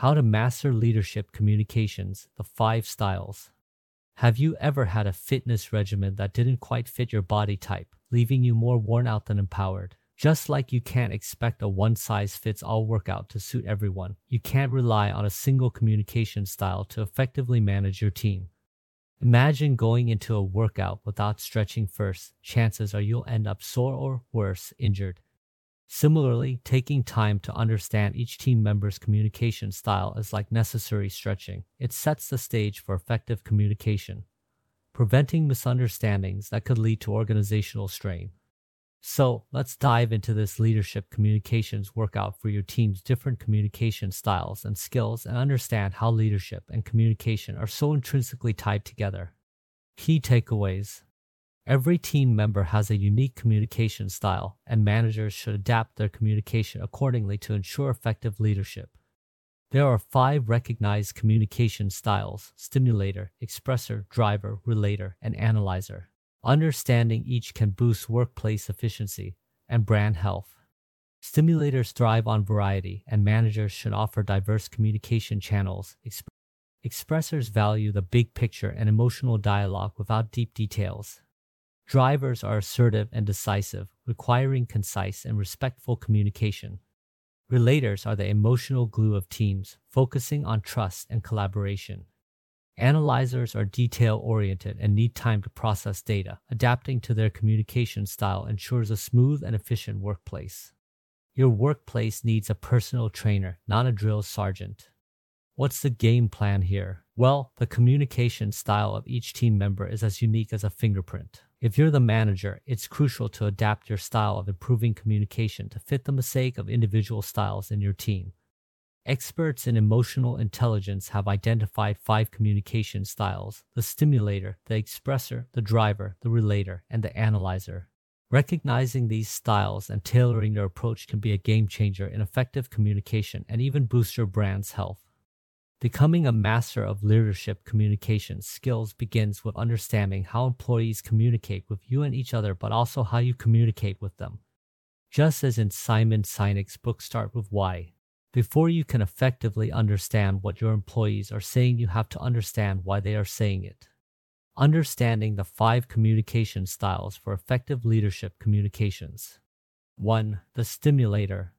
How to Master Leadership Communications The Five Styles. Have you ever had a fitness regimen that didn't quite fit your body type, leaving you more worn out than empowered? Just like you can't expect a one size fits all workout to suit everyone, you can't rely on a single communication style to effectively manage your team. Imagine going into a workout without stretching first. Chances are you'll end up sore or worse, injured. Similarly, taking time to understand each team member's communication style is like necessary stretching. It sets the stage for effective communication, preventing misunderstandings that could lead to organizational strain. So, let's dive into this leadership communications workout for your team's different communication styles and skills and understand how leadership and communication are so intrinsically tied together. Key takeaways Every team member has a unique communication style, and managers should adapt their communication accordingly to ensure effective leadership. There are five recognized communication styles stimulator, expressor, driver, relator, and analyzer. Understanding each can boost workplace efficiency and brand health. Stimulators thrive on variety, and managers should offer diverse communication channels. Exp- expressors value the big picture and emotional dialogue without deep details. Drivers are assertive and decisive, requiring concise and respectful communication. Relators are the emotional glue of teams, focusing on trust and collaboration. Analyzers are detail oriented and need time to process data. Adapting to their communication style ensures a smooth and efficient workplace. Your workplace needs a personal trainer, not a drill sergeant. What's the game plan here? Well, the communication style of each team member is as unique as a fingerprint. If you're the manager, it's crucial to adapt your style of improving communication to fit the mosaic of individual styles in your team. Experts in emotional intelligence have identified five communication styles the stimulator, the expressor, the driver, the relator, and the analyzer. Recognizing these styles and tailoring your approach can be a game changer in effective communication and even boost your brand's health. Becoming a master of leadership communication skills begins with understanding how employees communicate with you and each other, but also how you communicate with them. Just as in Simon Sinek's book Start with Why, before you can effectively understand what your employees are saying, you have to understand why they are saying it. Understanding the five communication styles for effective leadership communications. 1. The stimulator.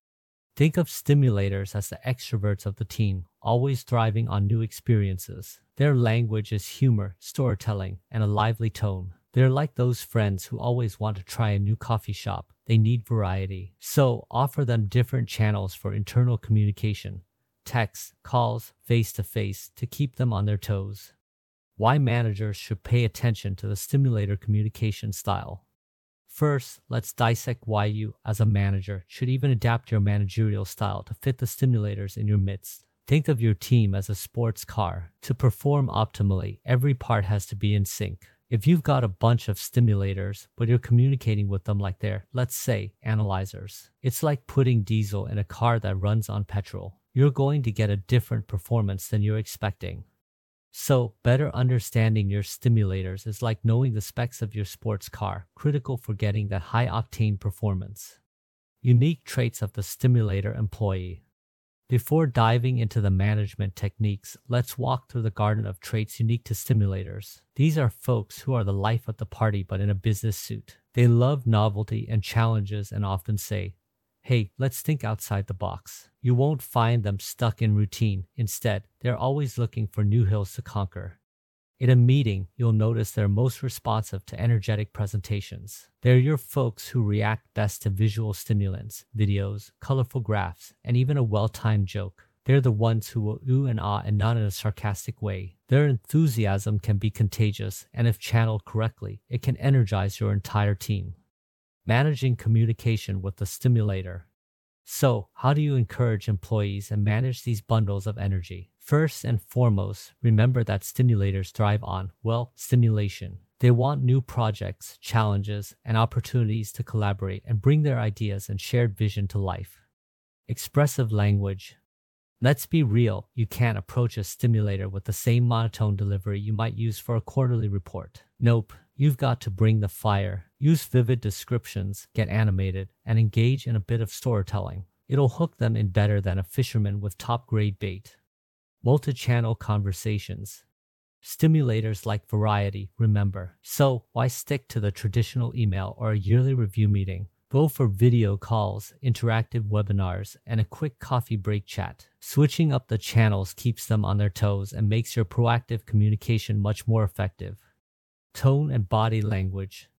Think of stimulators as the extroverts of the team, always thriving on new experiences. Their language is humor, storytelling, and a lively tone. They're like those friends who always want to try a new coffee shop. They need variety. So offer them different channels for internal communication text, calls, face to face to keep them on their toes. Why managers should pay attention to the stimulator communication style. First, let's dissect why you, as a manager, should even adapt your managerial style to fit the stimulators in your midst. Think of your team as a sports car. To perform optimally, every part has to be in sync. If you've got a bunch of stimulators, but you're communicating with them like they're, let's say, analyzers, it's like putting diesel in a car that runs on petrol. You're going to get a different performance than you're expecting. So, better understanding your stimulators is like knowing the specs of your sports car, critical for getting that high octane performance. Unique traits of the stimulator employee. Before diving into the management techniques, let's walk through the garden of traits unique to stimulators. These are folks who are the life of the party but in a business suit. They love novelty and challenges and often say, Hey, let's think outside the box. You won't find them stuck in routine. Instead, they're always looking for new hills to conquer. In a meeting, you'll notice they're most responsive to energetic presentations. They're your folks who react best to visual stimulants, videos, colorful graphs, and even a well timed joke. They're the ones who will ooh and ah and not in a sarcastic way. Their enthusiasm can be contagious, and if channeled correctly, it can energize your entire team managing communication with the stimulator. So, how do you encourage employees and manage these bundles of energy? First and foremost, remember that stimulators thrive on, well, stimulation. They want new projects, challenges, and opportunities to collaborate and bring their ideas and shared vision to life. Expressive language. Let's be real, you can't approach a stimulator with the same monotone delivery you might use for a quarterly report. Nope, You've got to bring the fire, use vivid descriptions, get animated, and engage in a bit of storytelling. It'll hook them in better than a fisherman with top grade bait. Multi channel conversations. Stimulators like variety, remember. So, why stick to the traditional email or a yearly review meeting? Go for video calls, interactive webinars, and a quick coffee break chat. Switching up the channels keeps them on their toes and makes your proactive communication much more effective. Tone and body language.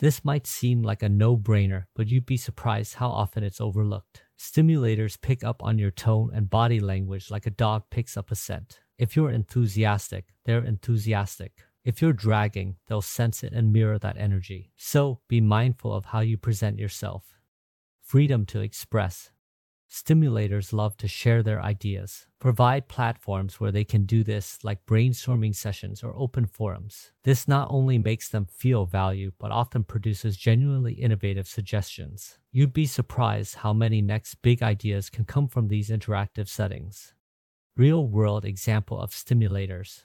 This might seem like a no brainer, but you'd be surprised how often it's overlooked. Stimulators pick up on your tone and body language like a dog picks up a scent. If you're enthusiastic, they're enthusiastic. If you're dragging, they'll sense it and mirror that energy. So be mindful of how you present yourself. Freedom to express. Stimulators love to share their ideas. Provide platforms where they can do this, like brainstorming sessions or open forums. This not only makes them feel value, but often produces genuinely innovative suggestions. You'd be surprised how many next big ideas can come from these interactive settings. Real world example of stimulators.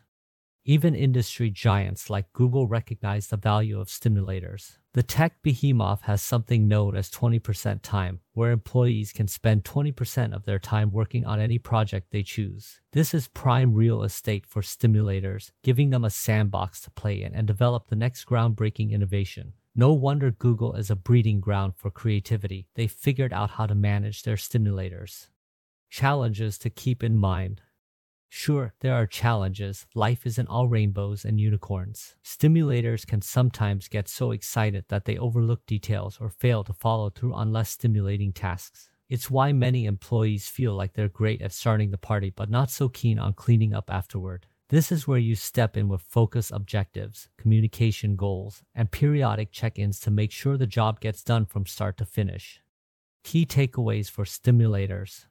Even industry giants like Google recognize the value of stimulators. The tech behemoth has something known as 20% time, where employees can spend 20% of their time working on any project they choose. This is prime real estate for stimulators, giving them a sandbox to play in and develop the next groundbreaking innovation. No wonder Google is a breeding ground for creativity. They figured out how to manage their stimulators. Challenges to keep in mind Sure, there are challenges. Life isn't all rainbows and unicorns. Stimulators can sometimes get so excited that they overlook details or fail to follow through on less stimulating tasks. It's why many employees feel like they're great at starting the party but not so keen on cleaning up afterward. This is where you step in with focus objectives, communication goals, and periodic check ins to make sure the job gets done from start to finish. Key takeaways for stimulators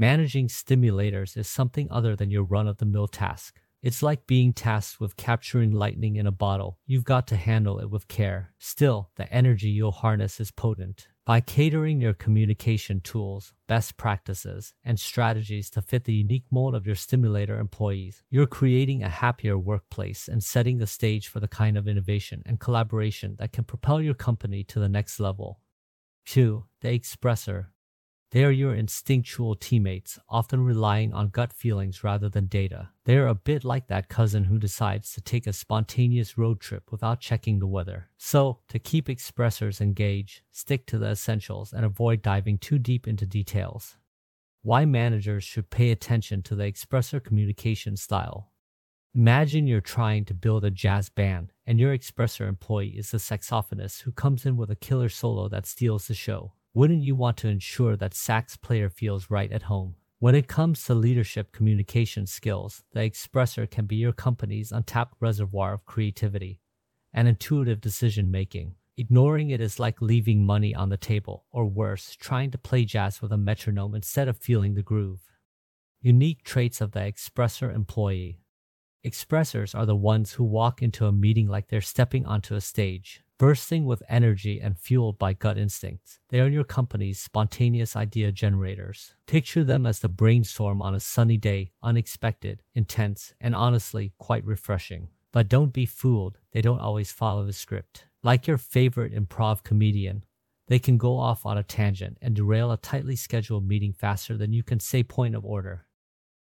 Managing stimulators is something other than your run of the mill task. It's like being tasked with capturing lightning in a bottle. You've got to handle it with care. Still, the energy you'll harness is potent. By catering your communication tools, best practices, and strategies to fit the unique mold of your stimulator employees, you're creating a happier workplace and setting the stage for the kind of innovation and collaboration that can propel your company to the next level. 2. The Expressor they are your instinctual teammates, often relying on gut feelings rather than data. They are a bit like that cousin who decides to take a spontaneous road trip without checking the weather. So, to keep expressors engaged, stick to the essentials and avoid diving too deep into details. Why managers should pay attention to the expressor communication style. Imagine you're trying to build a jazz band, and your expressor employee is the saxophonist who comes in with a killer solo that steals the show. Wouldn't you want to ensure that sax player feels right at home? When it comes to leadership communication skills, the expressor can be your company's untapped reservoir of creativity and intuitive decision making. Ignoring it is like leaving money on the table, or worse, trying to play jazz with a metronome instead of feeling the groove. Unique traits of the expressor employee. Expressors are the ones who walk into a meeting like they're stepping onto a stage bursting with energy and fueled by gut instincts. They are your company's spontaneous idea generators. Picture them as the brainstorm on a sunny day, unexpected, intense, and honestly quite refreshing. But don't be fooled, they don't always follow the script. Like your favorite improv comedian, they can go off on a tangent and derail a tightly scheduled meeting faster than you can say point of order.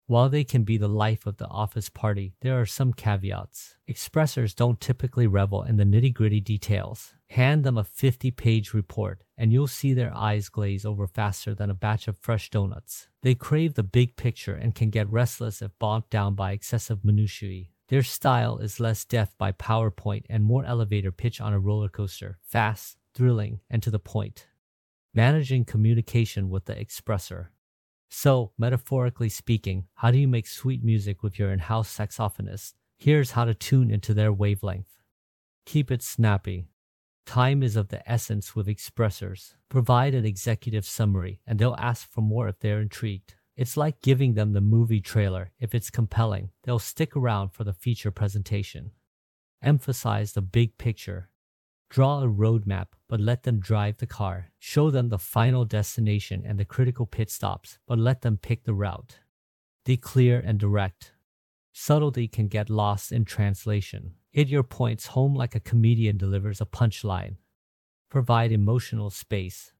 While they can be the life of the office party, there are some caveats. Expressors don't typically revel in the nitty gritty details. Hand them a 50 page report, and you'll see their eyes glaze over faster than a batch of fresh donuts. They crave the big picture and can get restless if bogged down by excessive minutiae. Their style is less death by PowerPoint and more elevator pitch on a roller coaster, fast, thrilling, and to the point. Managing communication with the expressor. So, metaphorically speaking, how do you make sweet music with your in house saxophonist? Here's how to tune into their wavelength. Keep it snappy. Time is of the essence with expressors. Provide an executive summary, and they'll ask for more if they're intrigued. It's like giving them the movie trailer. If it's compelling, they'll stick around for the feature presentation. Emphasize the big picture. Draw a roadmap, but let them drive the car. Show them the final destination and the critical pit stops, but let them pick the route. Be clear and direct. Subtlety can get lost in translation. Hit your points home like a comedian delivers a punchline. Provide emotional space.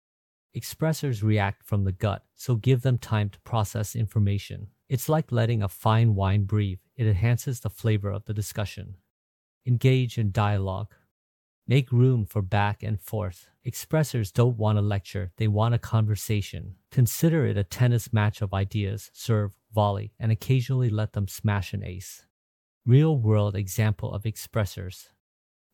Expressors react from the gut, so give them time to process information. It's like letting a fine wine breathe, it enhances the flavor of the discussion. Engage in dialogue. Make room for back and forth. Expressors don't want a lecture, they want a conversation. Consider it a tennis match of ideas, serve, volley, and occasionally let them smash an ace. Real world example of expressors.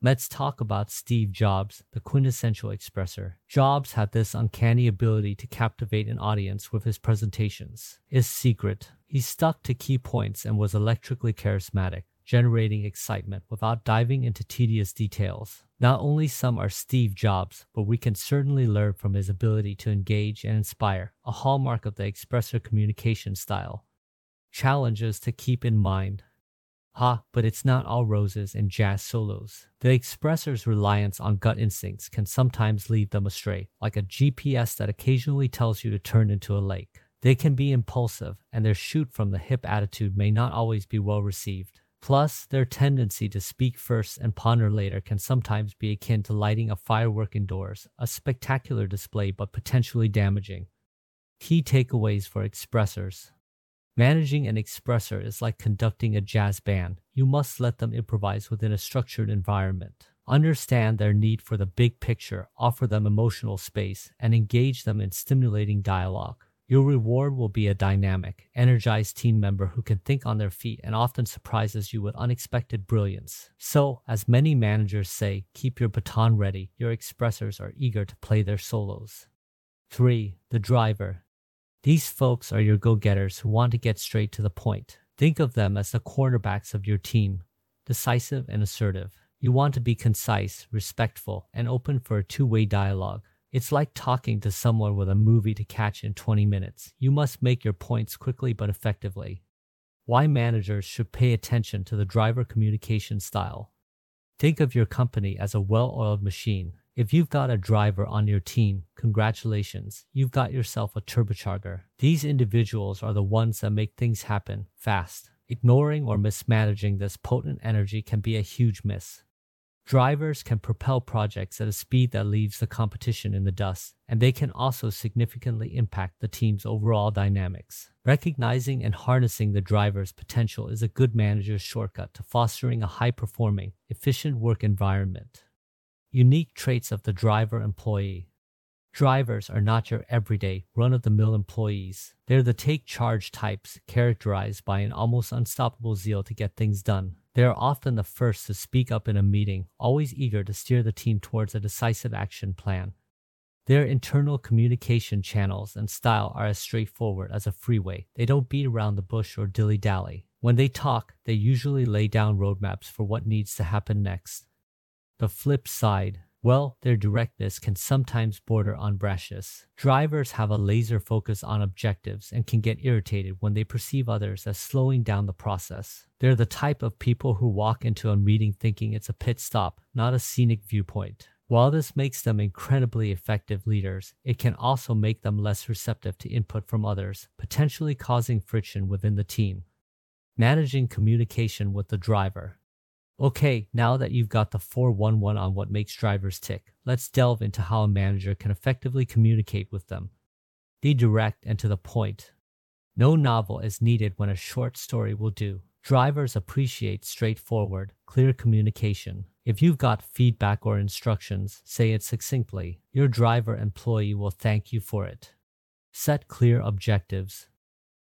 Let's talk about Steve Jobs, the quintessential expressor. Jobs had this uncanny ability to captivate an audience with his presentations. His secret, he stuck to key points and was electrically charismatic, generating excitement without diving into tedious details. Not only some are Steve Jobs, but we can certainly learn from his ability to engage and inspire, a hallmark of the expressor communication style. Challenges to keep in mind Ha, but it's not all roses and jazz solos. The expressor's reliance on gut instincts can sometimes lead them astray, like a GPS that occasionally tells you to turn into a lake. They can be impulsive, and their shoot from the hip attitude may not always be well received. Plus, their tendency to speak first and ponder later can sometimes be akin to lighting a firework indoors, a spectacular display but potentially damaging. Key takeaways for expressors Managing an expressor is like conducting a jazz band. You must let them improvise within a structured environment. Understand their need for the big picture, offer them emotional space, and engage them in stimulating dialogue. Your reward will be a dynamic, energized team member who can think on their feet and often surprises you with unexpected brilliance. So, as many managers say, keep your baton ready. Your expressors are eager to play their solos. 3. The driver. These folks are your go getters who want to get straight to the point. Think of them as the quarterbacks of your team, decisive and assertive. You want to be concise, respectful, and open for a two way dialogue. It's like talking to someone with a movie to catch in 20 minutes. You must make your points quickly but effectively. Why managers should pay attention to the driver communication style. Think of your company as a well oiled machine. If you've got a driver on your team, congratulations, you've got yourself a turbocharger. These individuals are the ones that make things happen fast. Ignoring or mismanaging this potent energy can be a huge miss. Drivers can propel projects at a speed that leaves the competition in the dust, and they can also significantly impact the team's overall dynamics. Recognizing and harnessing the driver's potential is a good manager's shortcut to fostering a high performing, efficient work environment. Unique traits of the driver employee. Drivers are not your everyday, run of the mill employees. They're the take charge types, characterized by an almost unstoppable zeal to get things done. They are often the first to speak up in a meeting, always eager to steer the team towards a decisive action plan. Their internal communication channels and style are as straightforward as a freeway. They don't beat around the bush or dilly dally. When they talk, they usually lay down roadmaps for what needs to happen next. The flip side, well, their directness can sometimes border on brashness. Drivers have a laser focus on objectives and can get irritated when they perceive others as slowing down the process. They're the type of people who walk into a meeting thinking it's a pit stop, not a scenic viewpoint. While this makes them incredibly effective leaders, it can also make them less receptive to input from others, potentially causing friction within the team. Managing communication with the driver. Okay, now that you've got the 411 on what makes drivers tick, let's delve into how a manager can effectively communicate with them. Be direct and to the point. No novel is needed when a short story will do. Drivers appreciate straightforward, clear communication. If you've got feedback or instructions, say it succinctly. Your driver employee will thank you for it. Set clear objectives.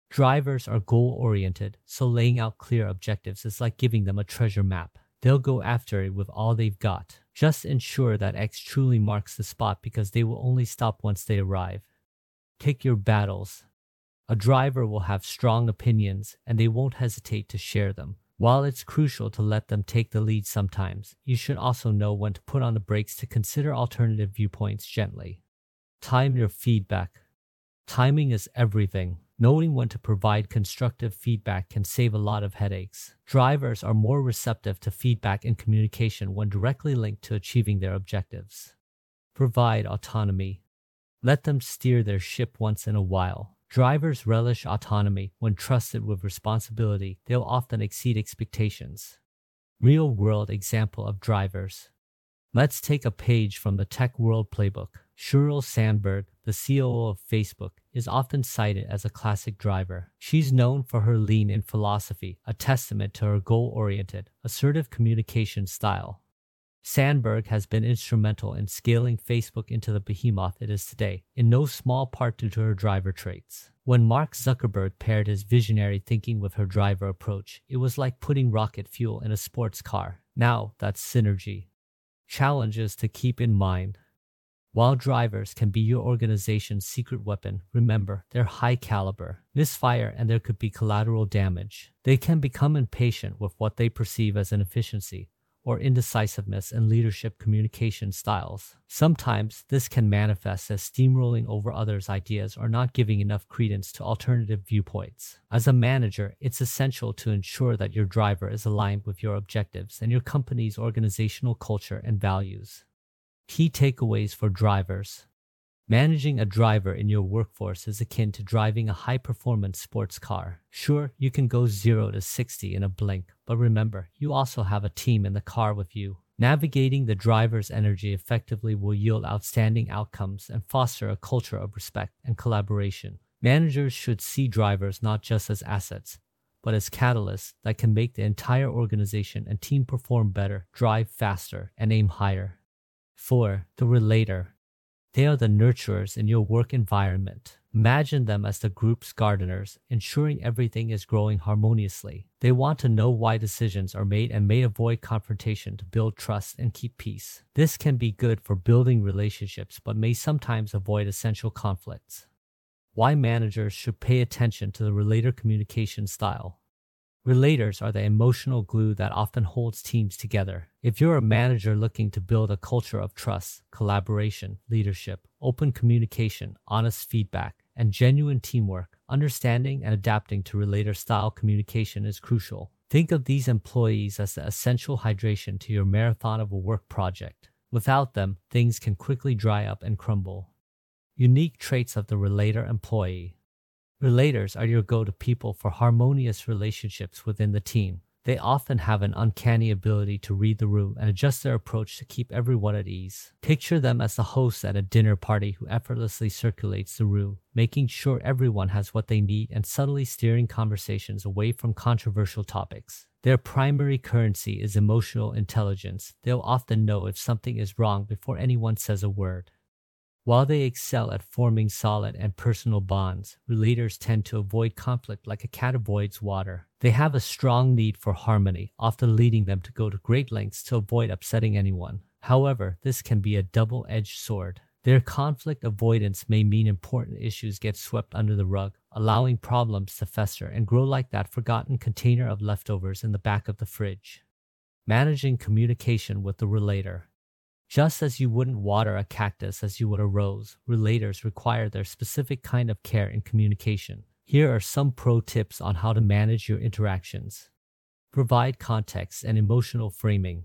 Drivers are goal oriented, so laying out clear objectives is like giving them a treasure map. They'll go after it with all they've got. Just ensure that X truly marks the spot because they will only stop once they arrive. Pick your battles. A driver will have strong opinions and they won't hesitate to share them. While it's crucial to let them take the lead sometimes, you should also know when to put on the brakes to consider alternative viewpoints gently. Time your feedback. Timing is everything. Knowing when to provide constructive feedback can save a lot of headaches. Drivers are more receptive to feedback and communication when directly linked to achieving their objectives. Provide autonomy. Let them steer their ship once in a while. Drivers relish autonomy when trusted with responsibility, they'll often exceed expectations. Real world example of drivers. Let's take a page from the Tech World Playbook. Sheryl Sandberg, the CEO of Facebook, is often cited as a classic driver. She's known for her lean in philosophy, a testament to her goal oriented, assertive communication style. Sandberg has been instrumental in scaling Facebook into the behemoth it is today, in no small part due to her driver traits. When Mark Zuckerberg paired his visionary thinking with her driver approach, it was like putting rocket fuel in a sports car. Now that's synergy. Challenges to keep in mind. While drivers can be your organization's secret weapon, remember they're high caliber, misfire, and there could be collateral damage. They can become impatient with what they perceive as inefficiency, or indecisiveness in leadership communication styles. Sometimes this can manifest as steamrolling over others' ideas or not giving enough credence to alternative viewpoints. As a manager, it's essential to ensure that your driver is aligned with your objectives and your company's organizational culture and values. Key takeaways for drivers Managing a driver in your workforce is akin to driving a high performance sports car. Sure, you can go 0 to 60 in a blink, but remember, you also have a team in the car with you. Navigating the driver's energy effectively will yield outstanding outcomes and foster a culture of respect and collaboration. Managers should see drivers not just as assets, but as catalysts that can make the entire organization and team perform better, drive faster, and aim higher. 4. The relator. They are the nurturers in your work environment. Imagine them as the group's gardeners, ensuring everything is growing harmoniously. They want to know why decisions are made and may avoid confrontation to build trust and keep peace. This can be good for building relationships, but may sometimes avoid essential conflicts. Why managers should pay attention to the relator communication style. Relators are the emotional glue that often holds teams together. If you're a manager looking to build a culture of trust, collaboration, leadership, open communication, honest feedback, and genuine teamwork, understanding and adapting to relator style communication is crucial. Think of these employees as the essential hydration to your marathon of a work project. Without them, things can quickly dry up and crumble. Unique traits of the relator employee Relators are your go to people for harmonious relationships within the team. They often have an uncanny ability to read the room and adjust their approach to keep everyone at ease. Picture them as the host at a dinner party who effortlessly circulates the room, making sure everyone has what they need and subtly steering conversations away from controversial topics. Their primary currency is emotional intelligence. They'll often know if something is wrong before anyone says a word. While they excel at forming solid and personal bonds, relators tend to avoid conflict like a cat avoids water. They have a strong need for harmony, often leading them to go to great lengths to avoid upsetting anyone. However, this can be a double edged sword. Their conflict avoidance may mean important issues get swept under the rug, allowing problems to fester and grow like that forgotten container of leftovers in the back of the fridge. Managing communication with the relator. Just as you wouldn't water a cactus as you would a rose, relators require their specific kind of care in communication. Here are some pro tips on how to manage your interactions. Provide context and emotional framing.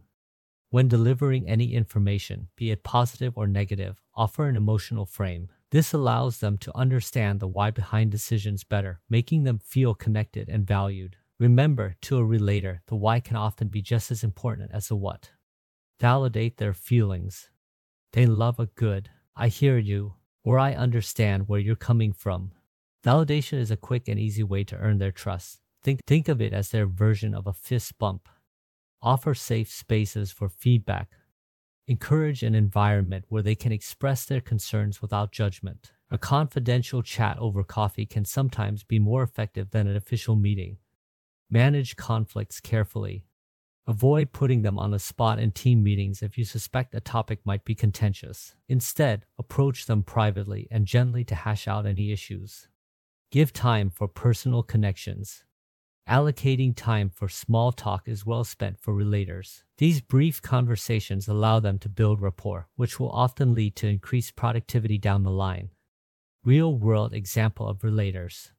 When delivering any information, be it positive or negative, offer an emotional frame. This allows them to understand the why behind decisions better, making them feel connected and valued. Remember, to a relator, the why can often be just as important as the what validate their feelings. They love a good, I hear you, or I understand where you're coming from. Validation is a quick and easy way to earn their trust. Think, think of it as their version of a fist bump. Offer safe spaces for feedback. Encourage an environment where they can express their concerns without judgment. A confidential chat over coffee can sometimes be more effective than an official meeting. Manage conflicts carefully. Avoid putting them on the spot in team meetings if you suspect a topic might be contentious. Instead, approach them privately and gently to hash out any issues. Give time for personal connections. Allocating time for small talk is well spent for relators. These brief conversations allow them to build rapport, which will often lead to increased productivity down the line. Real world example of relators.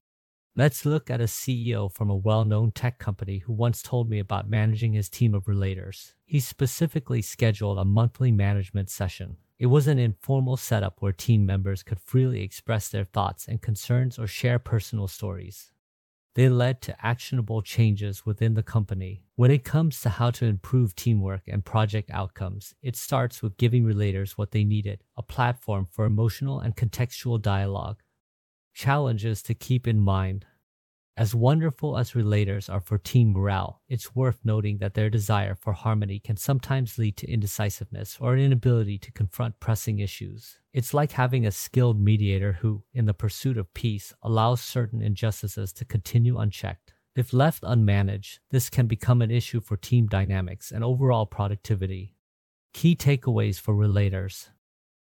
Let's look at a CEO from a well known tech company who once told me about managing his team of relators. He specifically scheduled a monthly management session. It was an informal setup where team members could freely express their thoughts and concerns or share personal stories. They led to actionable changes within the company. When it comes to how to improve teamwork and project outcomes, it starts with giving relators what they needed a platform for emotional and contextual dialogue. Challenges to keep in mind as wonderful as relators are for team morale, it's worth noting that their desire for harmony can sometimes lead to indecisiveness or an inability to confront pressing issues. It's like having a skilled mediator who, in the pursuit of peace, allows certain injustices to continue unchecked. If left unmanaged, this can become an issue for team dynamics and overall productivity. Key takeaways for relators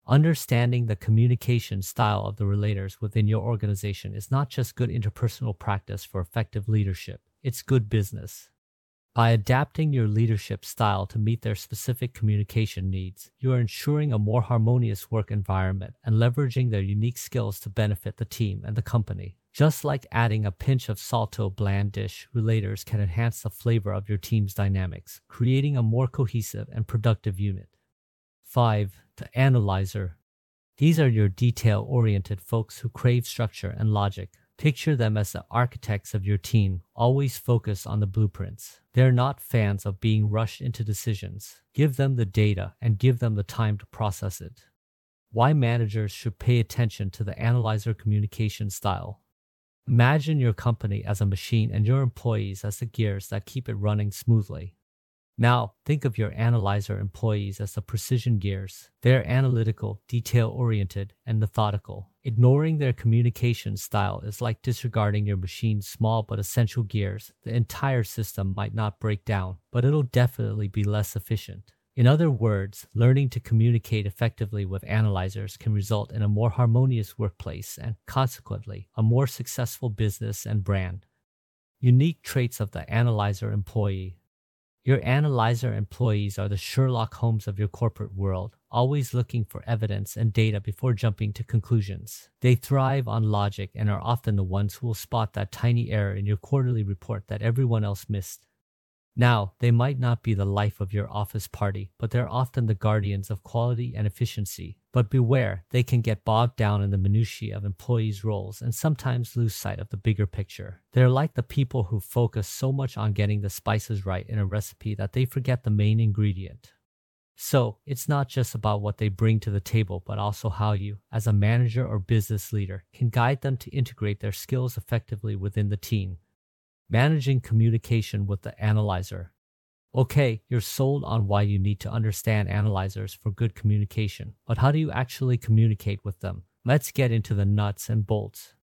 Understanding the communication style of the relators within your organization is not just good interpersonal practice for effective leadership, it's good business. By adapting your leadership style to meet their specific communication needs, you are ensuring a more harmonious work environment and leveraging their unique skills to benefit the team and the company. Just like adding a pinch of salt to a bland dish, relators can enhance the flavor of your team's dynamics, creating a more cohesive and productive unit. 5. The analyzer. These are your detail oriented folks who crave structure and logic. Picture them as the architects of your team, always focused on the blueprints. They're not fans of being rushed into decisions. Give them the data and give them the time to process it. Why managers should pay attention to the analyzer communication style. Imagine your company as a machine and your employees as the gears that keep it running smoothly. Now, think of your analyzer employees as the precision gears. They're analytical, detail oriented, and methodical. Ignoring their communication style is like disregarding your machine's small but essential gears. The entire system might not break down, but it'll definitely be less efficient. In other words, learning to communicate effectively with analyzers can result in a more harmonious workplace and, consequently, a more successful business and brand. Unique traits of the analyzer employee your analyzer employees are the Sherlock Holmes of your corporate world, always looking for evidence and data before jumping to conclusions. They thrive on logic and are often the ones who will spot that tiny error in your quarterly report that everyone else missed. Now, they might not be the life of your office party, but they're often the guardians of quality and efficiency. But beware, they can get bogged down in the minutiae of employees' roles and sometimes lose sight of the bigger picture. They're like the people who focus so much on getting the spices right in a recipe that they forget the main ingredient. So, it's not just about what they bring to the table, but also how you, as a manager or business leader, can guide them to integrate their skills effectively within the team managing communication with the analyzer. Okay, you're sold on why you need to understand analyzers for good communication, but how do you actually communicate with them? Let's get into the nuts and bolts.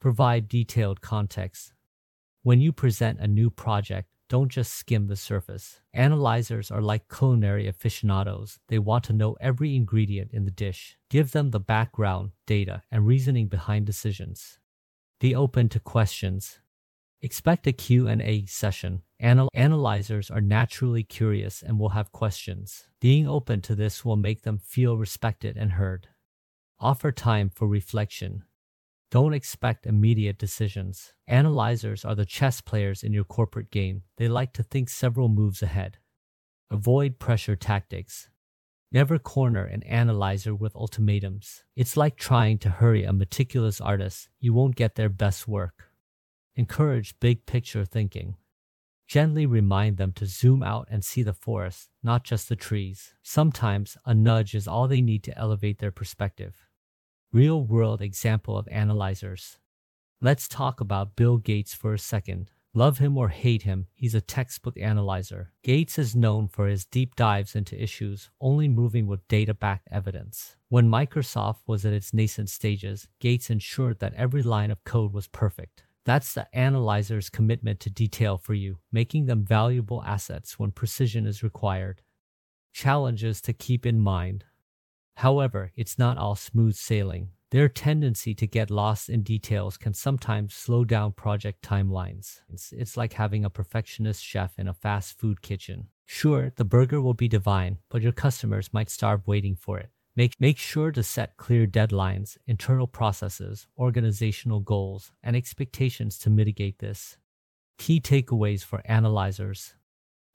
Provide detailed context. When you present a new project, don't just skim the surface. Analyzers are like culinary aficionados. They want to know every ingredient in the dish. Give them the background, data, and reasoning behind decisions. Be open to questions. Expect a Q&A session. Anal- analyzers are naturally curious and will have questions. Being open to this will make them feel respected and heard. Offer time for reflection. Don't expect immediate decisions. Analyzers are the chess players in your corporate game. They like to think several moves ahead. Avoid pressure tactics. Never corner an analyzer with ultimatums. It's like trying to hurry a meticulous artist. You won't get their best work. Encourage big picture thinking. Gently remind them to zoom out and see the forest, not just the trees. Sometimes a nudge is all they need to elevate their perspective. Real world example of analyzers. Let's talk about Bill Gates for a second. Love him or hate him, he's a textbook analyzer. Gates is known for his deep dives into issues, only moving with data backed evidence. When Microsoft was at its nascent stages, Gates ensured that every line of code was perfect. That's the analyzer's commitment to detail for you, making them valuable assets when precision is required. Challenges to keep in mind. However, it's not all smooth sailing. Their tendency to get lost in details can sometimes slow down project timelines. It's, it's, like having a perfectionist chef in a fast food kitchen. Sure, the burger will be divine, but your customers might starve waiting for it. Make, make sure to set clear deadlines, internal processes, organizational goals, and expectations to mitigate this. Key takeaways for analyzers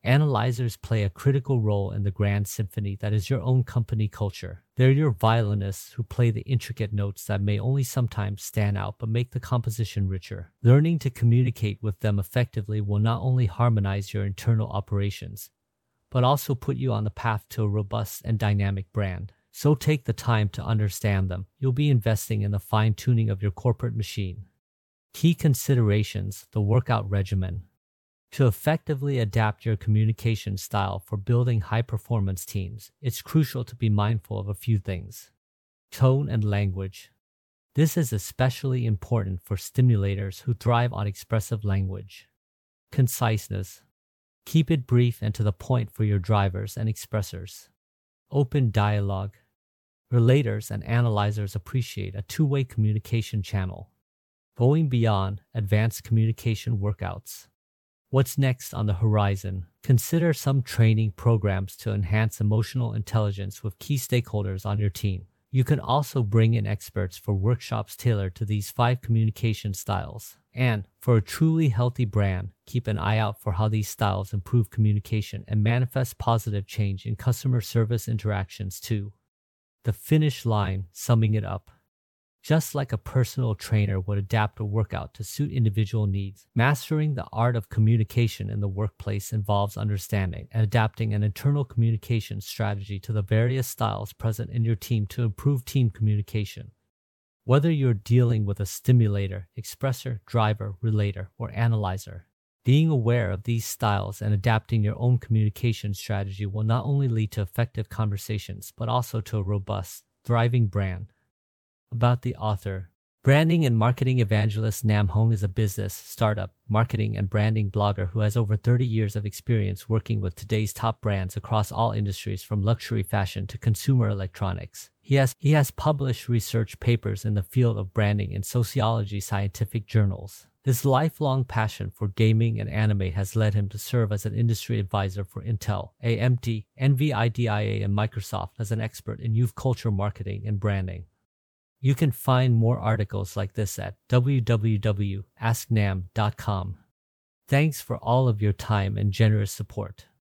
Analyzers play a critical role in the grand symphony that is your own company culture. They're your violinists who play the intricate notes that may only sometimes stand out but make the composition richer. Learning to communicate with them effectively will not only harmonize your internal operations, but also put you on the path to a robust and dynamic brand. So take the time to understand them. You'll be investing in the fine tuning of your corporate machine. Key considerations the workout regimen, to effectively adapt your communication style for building high performance teams, it's crucial to be mindful of a few things tone and language. This is especially important for stimulators who thrive on expressive language. Conciseness. Keep it brief and to the point for your drivers and expressors. Open dialogue. Relators and analyzers appreciate a two way communication channel. Going beyond advanced communication workouts. What's next on the horizon? Consider some training programs to enhance emotional intelligence with key stakeholders on your team. You can also bring in experts for workshops tailored to these five communication styles. And for a truly healthy brand, keep an eye out for how these styles improve communication and manifest positive change in customer service interactions too. The finish line, summing it up, just like a personal trainer would adapt a workout to suit individual needs, mastering the art of communication in the workplace involves understanding and adapting an internal communication strategy to the various styles present in your team to improve team communication. Whether you're dealing with a stimulator, expressor, driver, relator, or analyzer, being aware of these styles and adapting your own communication strategy will not only lead to effective conversations, but also to a robust, thriving brand about the author. Branding and marketing evangelist Nam Hoang is a business, startup, marketing, and branding blogger who has over 30 years of experience working with today's top brands across all industries from luxury fashion to consumer electronics. He has, he has published research papers in the field of branding in sociology scientific journals. His lifelong passion for gaming and anime has led him to serve as an industry advisor for Intel, AMD, NVIDIA, and Microsoft as an expert in youth culture marketing and branding. You can find more articles like this at www.asknam.com. Thanks for all of your time and generous support.